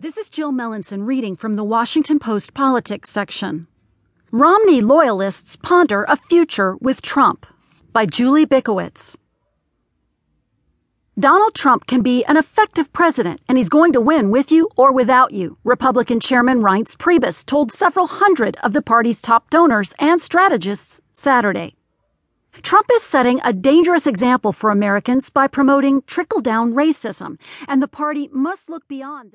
This is Jill Melancon reading from the Washington Post Politics section. Romney loyalists ponder a future with Trump by Julie Bykowicz. Donald Trump can be an effective president, and he's going to win with you or without you, Republican Chairman Reince Priebus told several hundred of the party's top donors and strategists Saturday. Trump is setting a dangerous example for Americans by promoting trickle down racism, and the party must look beyond